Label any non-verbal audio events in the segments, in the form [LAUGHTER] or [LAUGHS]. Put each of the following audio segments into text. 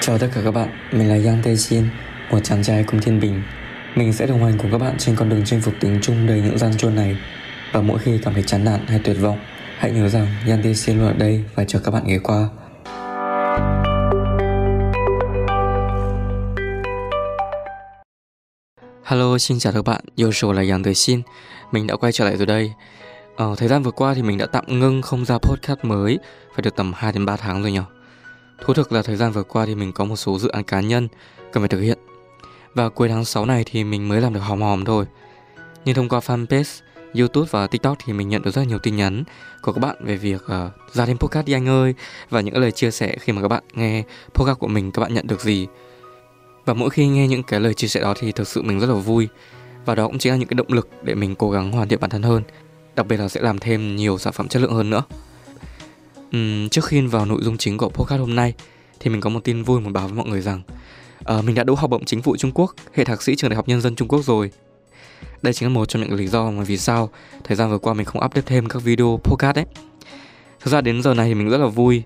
Chào tất cả các bạn, mình là Yang Tae Xin, một chàng trai cùng thiên bình. Mình sẽ đồng hành cùng các bạn trên con đường chinh phục tiếng Trung đầy những gian truân này. Và mỗi khi cảm thấy chán nản hay tuyệt vọng, hãy nhớ rằng Yang Tae Xin luôn ở đây và chờ các bạn ghé qua. Hello, xin chào các bạn, yêu là Yang Tae Xin. Mình đã quay trở lại rồi đây. Ờ, thời gian vừa qua thì mình đã tạm ngưng không ra podcast mới, phải được tầm 2 đến 3 tháng rồi nhỉ. Thú thực là thời gian vừa qua thì mình có một số dự án cá nhân cần phải thực hiện. Và cuối tháng 6 này thì mình mới làm được hòm hòm thôi. Nhưng thông qua fanpage, YouTube và TikTok thì mình nhận được rất nhiều tin nhắn của các bạn về việc uh, ra thêm podcast đi anh ơi và những lời chia sẻ khi mà các bạn nghe podcast của mình các bạn nhận được gì. Và mỗi khi nghe những cái lời chia sẻ đó thì thực sự mình rất là vui và đó cũng chính là những cái động lực để mình cố gắng hoàn thiện bản thân hơn, đặc biệt là sẽ làm thêm nhiều sản phẩm chất lượng hơn nữa. Uhm, trước khi vào nội dung chính của podcast hôm nay thì mình có một tin vui muốn báo với mọi người rằng uh, mình đã đỗ học bổng chính phủ Trung Quốc, hệ thạc sĩ trường Đại học Nhân dân Trung Quốc rồi. Đây chính là một trong những lý do mà vì sao thời gian vừa qua mình không update thêm các video podcast đấy. Thực ra đến giờ này thì mình rất là vui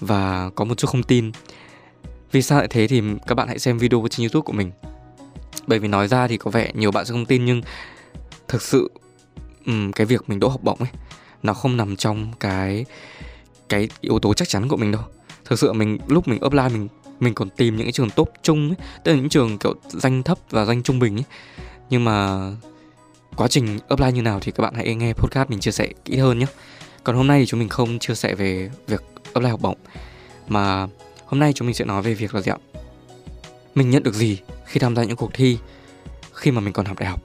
và có một chút không tin. Vì sao lại thế thì các bạn hãy xem video trên YouTube của mình. Bởi vì nói ra thì có vẻ nhiều bạn sẽ không tin nhưng thực sự um, cái việc mình đỗ học bổng ấy nó không nằm trong cái cái yếu tố chắc chắn của mình đâu. Thực sự mình lúc mình apply mình mình còn tìm những cái trường top trung ấy, tức là những trường kiểu danh thấp và danh trung bình ấy. nhưng mà quá trình apply như nào thì các bạn hãy nghe podcast mình chia sẻ kỹ hơn nhé. Còn hôm nay thì chúng mình không chia sẻ về việc apply học bổng mà hôm nay chúng mình sẽ nói về việc là gì ạ? Mình nhận được gì khi tham gia những cuộc thi khi mà mình còn học đại học?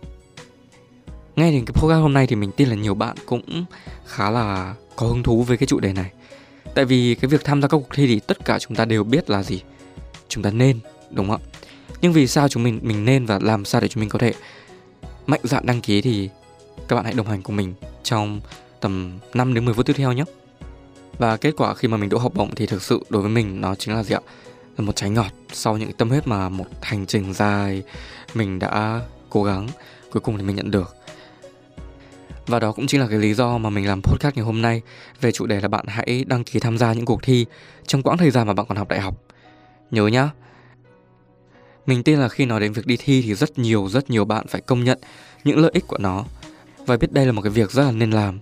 Nghe đến cái podcast hôm nay thì mình tin là nhiều bạn cũng khá là có hứng thú với cái chủ đề này Tại vì cái việc tham gia các cuộc thi thì tất cả chúng ta đều biết là gì Chúng ta nên, đúng không ạ? Nhưng vì sao chúng mình mình nên và làm sao để chúng mình có thể mạnh dạn đăng ký thì các bạn hãy đồng hành cùng mình trong tầm 5 đến 10 phút tiếp theo nhé. Và kết quả khi mà mình đỗ học bổng thì thực sự đối với mình nó chính là gì ạ? Là một trái ngọt sau những tâm huyết mà một hành trình dài mình đã cố gắng cuối cùng thì mình nhận được. Và đó cũng chính là cái lý do mà mình làm podcast ngày hôm nay về chủ đề là bạn hãy đăng ký tham gia những cuộc thi trong quãng thời gian mà bạn còn học đại học. Nhớ nhá. Mình tin là khi nói đến việc đi thi thì rất nhiều rất nhiều bạn phải công nhận những lợi ích của nó và biết đây là một cái việc rất là nên làm.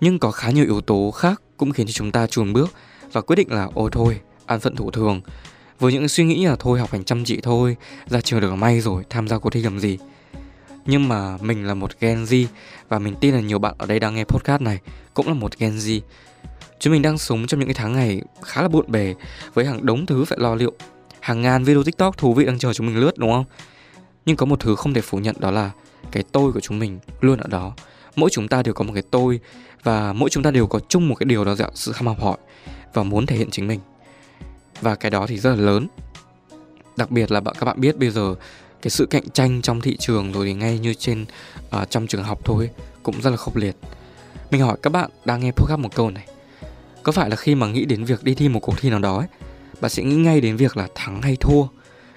Nhưng có khá nhiều yếu tố khác cũng khiến cho chúng ta chùn bước và quyết định là ôi thôi, an phận thủ thường. Với những suy nghĩ là thôi học hành chăm chỉ thôi, ra trường được may rồi, tham gia cuộc thi làm gì nhưng mà mình là một Gen Z và mình tin là nhiều bạn ở đây đang nghe podcast này cũng là một Gen Z. Chúng mình đang sống trong những cái tháng ngày khá là bộn bề với hàng đống thứ phải lo liệu. Hàng ngàn video TikTok thú vị đang chờ chúng mình lướt, đúng không? Nhưng có một thứ không thể phủ nhận đó là cái tôi của chúng mình luôn ở đó. Mỗi chúng ta đều có một cái tôi và mỗi chúng ta đều có chung một cái điều đó là sự ham học hỏi và muốn thể hiện chính mình. Và cái đó thì rất là lớn. Đặc biệt là các bạn biết bây giờ cái sự cạnh tranh trong thị trường rồi thì ngay như trên uh, trong trường học thôi cũng rất là khốc liệt. Mình hỏi các bạn đang nghe podcast một câu này có phải là khi mà nghĩ đến việc đi thi một cuộc thi nào đó ấy, bạn sẽ nghĩ ngay đến việc là thắng hay thua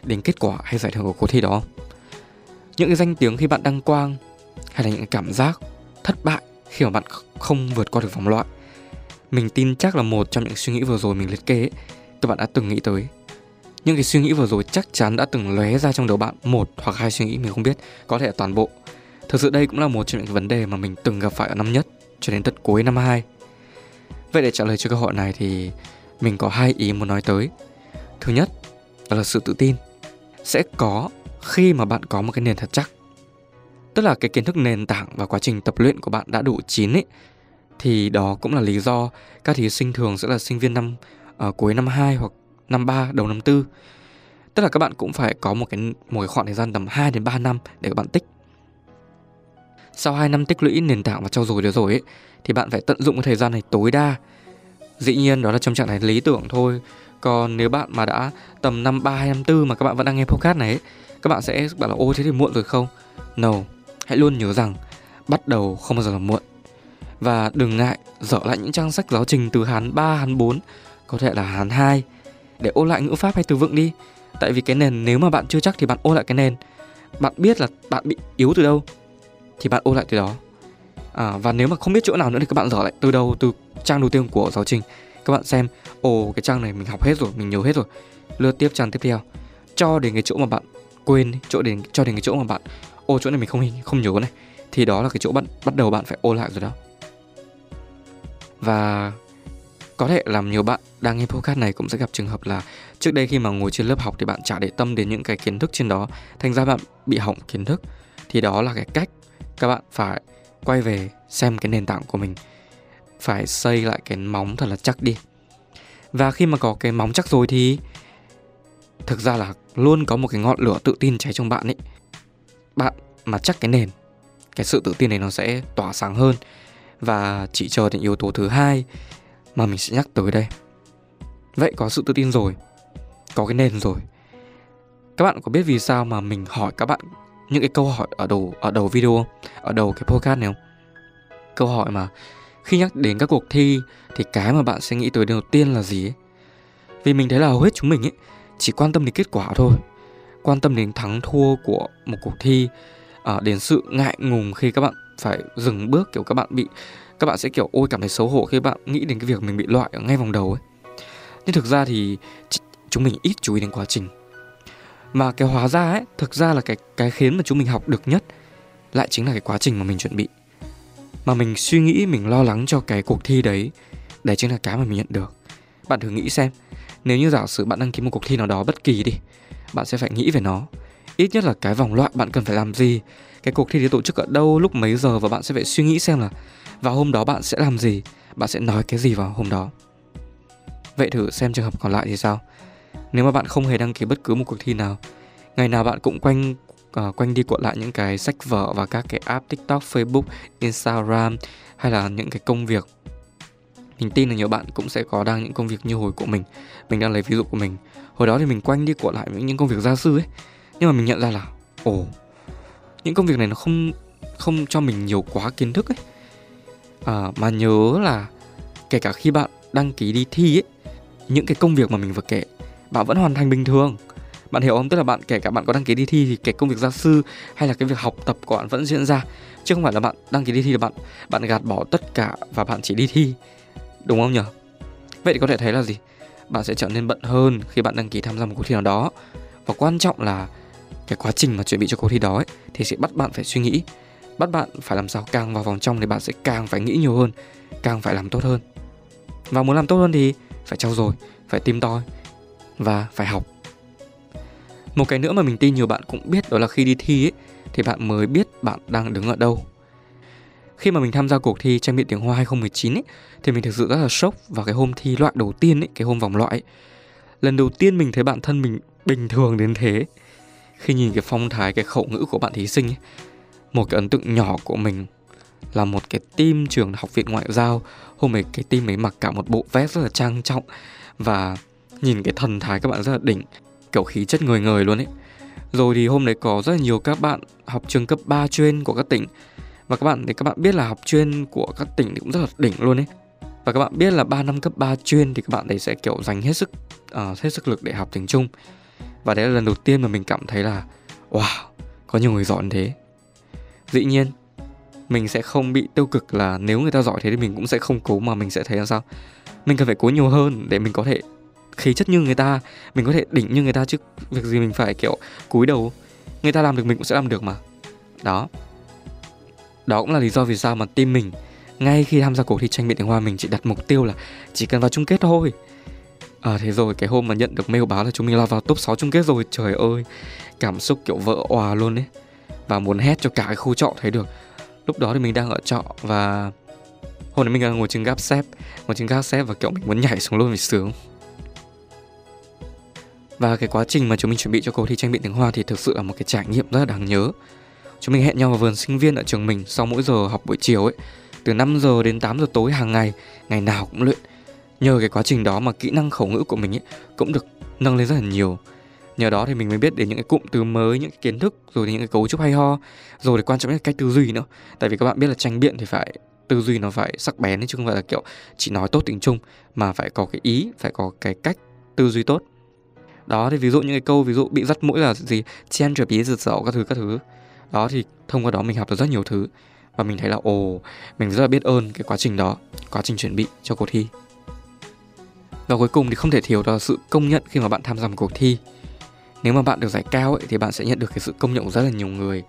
đến kết quả hay giải thưởng của cuộc thi đó không? Những cái danh tiếng khi bạn đăng quang hay là những cảm giác thất bại khi mà bạn không vượt qua được vòng loại. Mình tin chắc là một trong những suy nghĩ vừa rồi mình liệt kê ấy, các bạn đã từng nghĩ tới những cái suy nghĩ vừa rồi chắc chắn đã từng lóe ra trong đầu bạn một hoặc hai suy nghĩ mình không biết có thể là toàn bộ. Thực sự đây cũng là một trong những vấn đề mà mình từng gặp phải ở năm nhất cho đến tận cuối năm hai. Vậy để trả lời cho câu hỏi này thì mình có hai ý muốn nói tới. Thứ nhất đó là sự tự tin. Sẽ có khi mà bạn có một cái nền thật chắc. Tức là cái kiến thức nền tảng và quá trình tập luyện của bạn đã đủ chín ấy thì đó cũng là lý do các thí sinh thường sẽ là sinh viên năm uh, cuối năm 2 hoặc năm 3 đầu năm 4 tức là các bạn cũng phải có một cái một cái khoảng thời gian tầm 2 đến 3 năm để các bạn tích. Sau 2 năm tích lũy nền tảng và trau dồi được rồi ấy thì bạn phải tận dụng cái thời gian này tối đa. Dĩ nhiên đó là trong trạng thái lý tưởng thôi. Còn nếu bạn mà đã tầm năm 3 hay năm 4 mà các bạn vẫn đang nghe podcast này ấy, các bạn sẽ bảo là ô thế thì muộn rồi không? No hãy luôn nhớ rằng bắt đầu không bao giờ là muộn. Và đừng ngại dở lại những trang sách giáo trình từ Hán 3, Hán 4 có thể là Hán 2 để ôn lại ngữ pháp hay từ vựng đi. Tại vì cái nền nếu mà bạn chưa chắc thì bạn ôn lại cái nền. Bạn biết là bạn bị yếu từ đâu thì bạn ôn lại từ đó. À, và nếu mà không biết chỗ nào nữa thì các bạn dở lại từ đầu từ trang đầu tiên của giáo trình. Các bạn xem ồ cái trang này mình học hết rồi mình nhớ hết rồi. Lướt tiếp trang tiếp theo. Cho đến cái chỗ mà bạn quên chỗ đến cho đến cái chỗ mà bạn ô chỗ này mình không không nhớ này. Thì đó là cái chỗ bạn bắt đầu bạn phải ô lại rồi đó. Và có thể làm nhiều bạn đang nghe podcast này cũng sẽ gặp trường hợp là trước đây khi mà ngồi trên lớp học thì bạn chả để tâm đến những cái kiến thức trên đó, thành ra bạn bị hỏng kiến thức. Thì đó là cái cách các bạn phải quay về xem cái nền tảng của mình, phải xây lại cái móng thật là chắc đi. Và khi mà có cái móng chắc rồi thì thực ra là luôn có một cái ngọn lửa tự tin cháy trong bạn ấy. Bạn mà chắc cái nền, cái sự tự tin này nó sẽ tỏa sáng hơn. Và chỉ chờ đến yếu tố thứ hai mà mình sẽ nhắc tới đây. Vậy có sự tự tin rồi có cái nền rồi. Các bạn có biết vì sao mà mình hỏi các bạn những cái câu hỏi ở đầu ở đầu video ở đầu cái podcast này không? Câu hỏi mà khi nhắc đến các cuộc thi thì cái mà bạn sẽ nghĩ tới đầu tiên là gì ấy? Vì mình thấy là hầu hết chúng mình ấy chỉ quan tâm đến kết quả thôi. Quan tâm đến thắng thua của một cuộc thi à, đến sự ngại ngùng khi các bạn phải dừng bước, kiểu các bạn bị, các bạn sẽ kiểu, ôi, cảm thấy xấu hổ khi bạn nghĩ đến cái việc mình bị loại ở ngay vòng đầu ấy. Nhưng thực ra thì chúng mình ít chú ý đến quá trình. Mà cái hóa ra ấy, thực ra là cái cái khiến mà chúng mình học được nhất lại chính là cái quá trình mà mình chuẩn bị. Mà mình suy nghĩ, mình lo lắng cho cái cuộc thi đấy đấy chính là cái mà mình nhận được. Bạn thử nghĩ xem, nếu như giả sử bạn đăng ký một cuộc thi nào đó bất kỳ đi, bạn sẽ phải nghĩ về nó ít nhất là cái vòng loại bạn cần phải làm gì. Cái cuộc thi được tổ chức ở đâu lúc mấy giờ và bạn sẽ phải suy nghĩ xem là vào hôm đó bạn sẽ làm gì bạn sẽ nói cái gì vào hôm đó. Vậy thử xem trường hợp còn lại thì sao. Nếu mà bạn không hề đăng ký bất cứ một cuộc thi nào ngày nào bạn cũng quanh uh, quanh đi cuộn lại những cái sách vở và các cái app tiktok facebook instagram hay là những cái công việc. Mình tin là nhiều bạn cũng sẽ có đang những công việc như hồi của mình. Mình đang lấy ví dụ của mình. Hồi đó thì mình quanh đi cuộn lại những, những công việc gia sư ấy nhưng mà mình nhận ra là ồ những công việc này nó không không cho mình nhiều quá kiến thức ấy. À, mà nhớ là kể cả khi bạn đăng ký đi thi ấy những cái công việc mà mình vừa kể bạn vẫn hoàn thành bình thường. Bạn hiểu không? Tức là bạn kể cả bạn có đăng ký đi thi thì cái công việc gia sư hay là cái việc học tập của bạn vẫn diễn ra. Chứ không phải là bạn đăng ký đi thi là bạn bạn gạt bỏ tất cả và bạn chỉ đi thi. Đúng không nhỉ vậy thì có thể thấy là gì? Bạn sẽ trở nên bận hơn khi bạn đăng ký tham gia một cuộc thi nào đó. Và quan trọng là cái quá trình mà chuẩn bị cho cuộc thi đó ấy, thì sẽ bắt bạn phải suy nghĩ bắt bạn phải làm sao càng vào vòng trong thì bạn sẽ càng phải nghĩ nhiều hơn càng phải làm tốt hơn và muốn làm tốt hơn thì phải trau dồi phải tìm tòi và phải học một cái nữa mà mình tin nhiều bạn cũng biết đó là khi đi thi ấy, thì bạn mới biết bạn đang đứng ở đâu khi mà mình tham gia cuộc thi tranh biện tiếng Hoa 2019 ấy, thì mình thực sự rất là sốc vào cái hôm thi loại đầu tiên ấy, cái hôm vòng loại ấy. Lần đầu tiên mình thấy bản thân mình bình thường đến thế. Khi nhìn cái phong thái, cái khẩu ngữ của bạn thí sinh ấy, một cái ấn tượng nhỏ của mình là một cái team trường học viện ngoại giao. Hôm ấy cái team ấy mặc cả một bộ vest rất là trang trọng và nhìn cái thần thái các bạn rất là đỉnh kiểu khí chất người người luôn ấy. Rồi thì hôm đấy có rất là nhiều các bạn học trường cấp 3 chuyên của các tỉnh. Và các bạn thì các bạn biết là học chuyên của các tỉnh thì cũng rất là đỉnh luôn ấy. Và các bạn biết là 3 năm cấp 3 chuyên thì các bạn đấy sẽ kiểu dành hết sức uh, hết sức lực để học tiếng Trung và đấy là lần đầu tiên mà mình cảm thấy là, wow, có nhiều người giỏi thế. Dĩ nhiên, mình sẽ không bị tiêu cực là nếu người ta giỏi thế thì mình cũng sẽ không cố mà mình sẽ thấy là sao. Mình cần phải cố nhiều hơn để mình có thể khí chất như người ta, mình có thể đỉnh như người ta chứ việc gì mình phải, kiểu, cúi đầu. Người ta làm được mình cũng sẽ làm được mà. Đó. Đó cũng là lý do vì sao mà team mình, ngay khi tham gia cuộc thi tranh biện tiếng hoa, mình chỉ đặt mục tiêu là chỉ cần vào chung kết thôi à thế rồi cái hôm mà nhận được mail báo là chúng mình lọt vào top 6 chung kết rồi trời ơi cảm xúc kiểu vỡ òa luôn ấy và muốn hét cho cả cái khu trọ thấy được lúc đó thì mình đang ở trọ và hôm nay mình đang ngồi trên gác xếp ngồi trên gác xếp và kiểu mình muốn nhảy xuống luôn vì sướng và cái quá trình mà chúng mình chuẩn bị cho cuộc thi tranh biện tiếng Hoa thì thực sự là một cái trải nghiệm rất là đáng nhớ. Chúng mình hẹn nhau vào vườn sinh viên ở trường mình sau mỗi giờ học buổi chiều ấy, từ 5 giờ đến 8 giờ tối hàng ngày, ngày nào cũng luyện. Nhờ cái quá trình đó mà kỹ năng khẩu ngữ của mình ấy cũng được nâng lên rất là nhiều. Nhờ đó thì mình mới biết đến những cái cụm từ mới, những cái kiến thức, rồi những cái cấu trúc hay ho, rồi thì quan trọng nhất là cách tư duy nữa. Tại vì các bạn biết là tranh biện thì phải tư duy nó phải sắc bén chứ không phải là kiểu chỉ nói tốt tiếng Trung mà phải có cái ý, phải có cái cách tư duy tốt. Đó thì ví dụ những cái câu ví dụ bị dắt mũi là gì? Chen trở bí rượt dậu các thứ các thứ. Đó thì thông qua đó mình học được rất nhiều thứ. Và mình thấy là ồ mình rất là biết ơn cái quá trình đó quá trình chuẩn bị cho cuộc thi và cuối cùng thì không thể thiếu đó là sự công nhận khi mà bạn tham gia một cuộc thi. Nếu mà bạn được giải cao ấy, thì bạn sẽ nhận được cái sự công nhận của rất là nhiều người.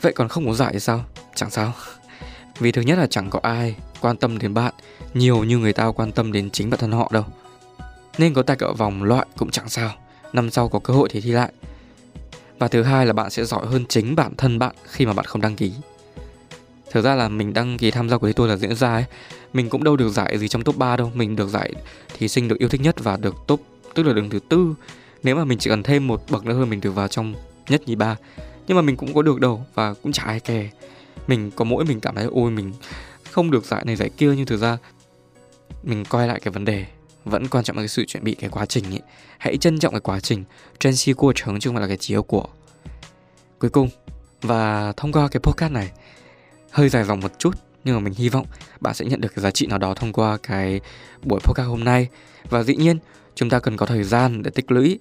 Vậy còn không có giải thì sao? Chẳng sao. [LAUGHS] Vì thứ nhất là chẳng có ai quan tâm đến bạn nhiều như người ta quan tâm đến chính bản thân họ đâu. Nên có tài ở vòng loại cũng chẳng sao. Năm sau có cơ hội thì thi lại. Và thứ hai là bạn sẽ giỏi hơn chính bản thân bạn khi mà bạn không đăng ký thực ra là mình đăng ký tham gia cuộc thi tôi là diễn ra ấy, mình cũng đâu được giải gì trong top 3 đâu. Mình được giải thí sinh được yêu thích nhất và được top, tức là đứng thứ tư. Nếu mà mình chỉ cần thêm một bậc nữa thôi, mình được vào trong nhất nhì ba. Nhưng mà mình cũng có được đâu và cũng chả ai kè. Mình có mỗi mình cảm thấy, ôi, mình không được giải này, giải kia. Nhưng thực ra mình coi lại cái vấn đề, vẫn quan trọng là cái sự chuẩn bị, cái quá trình ấy. Hãy trân trọng cái quá trình. Trên si qua 程 chứ không phải là cái chiếu của. Cuối cùng, và thông qua cái podcast này hơi dài dòng một chút, nhưng mà mình hy vọng bạn sẽ nhận được cái giá trị nào đó thông qua cái buổi podcast hôm nay. Và dĩ nhiên, chúng ta cần có thời gian để tích lũy,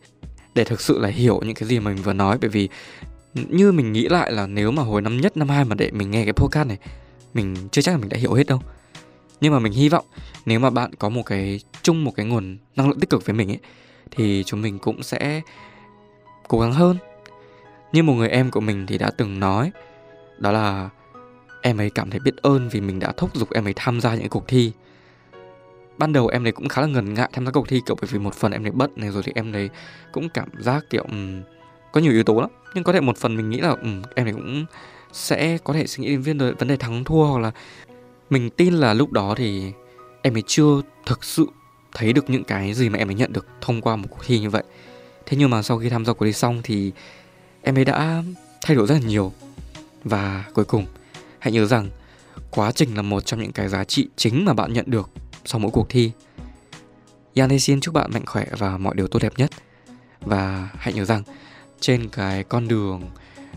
để thực sự là hiểu những cái gì mà mình vừa nói. Bởi vì như mình nghĩ lại là nếu mà hồi năm nhất, năm hai mà để mình nghe cái podcast này, mình chưa chắc là mình đã hiểu hết đâu. Nhưng mà mình hy vọng nếu mà bạn có một cái chung một cái nguồn năng lượng tích cực với mình ấy, thì chúng mình cũng sẽ cố gắng hơn. Như một người em của mình thì đã từng nói, đó là em ấy cảm thấy biết ơn vì mình đã thúc giục em ấy tham gia những cuộc thi. Ban đầu em ấy cũng khá là ngần ngại tham gia cuộc thi kiểu bởi vì một phần em ấy bận này rồi thì em ấy cũng cảm giác kiểu um, có nhiều yếu tố lắm. Nhưng có thể một phần mình nghĩ là um, em ấy cũng sẽ có thể suy nghĩ đến vấn vấn đề thắng thua hoặc là mình tin là lúc đó thì em ấy chưa thực sự thấy được những cái gì mà em ấy nhận được thông qua một cuộc thi như vậy. Thế nhưng mà sau khi tham gia cuộc thi xong thì em ấy đã thay đổi rất là nhiều. Và cuối cùng hãy nhớ rằng, quá trình là một trong những cái giá trị chính mà bạn nhận được sau mỗi cuộc thi. Yan xin chúc bạn mạnh khỏe và mọi điều tốt đẹp nhất. Và hãy nhớ rằng, trên cái con đường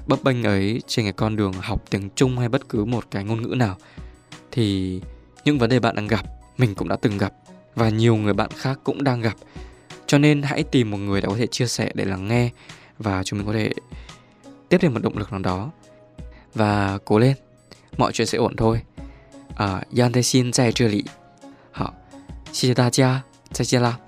bấp bênh ấy, trên cái con đường học tiếng Trung hay bất cứ một cái ngôn ngữ nào, thì những vấn đề bạn đang gặp, mình cũng đã từng gặp và nhiều người bạn khác cũng đang gặp. Cho nên hãy tìm một người đã có thể chia sẻ để lắng nghe và chúng mình có thể tiếp thêm một động lực nào đó. Và cố lên mọi chuyện sẽ ổn thôi à, Yan Tae Xin 在这里好谢谢大家再见啦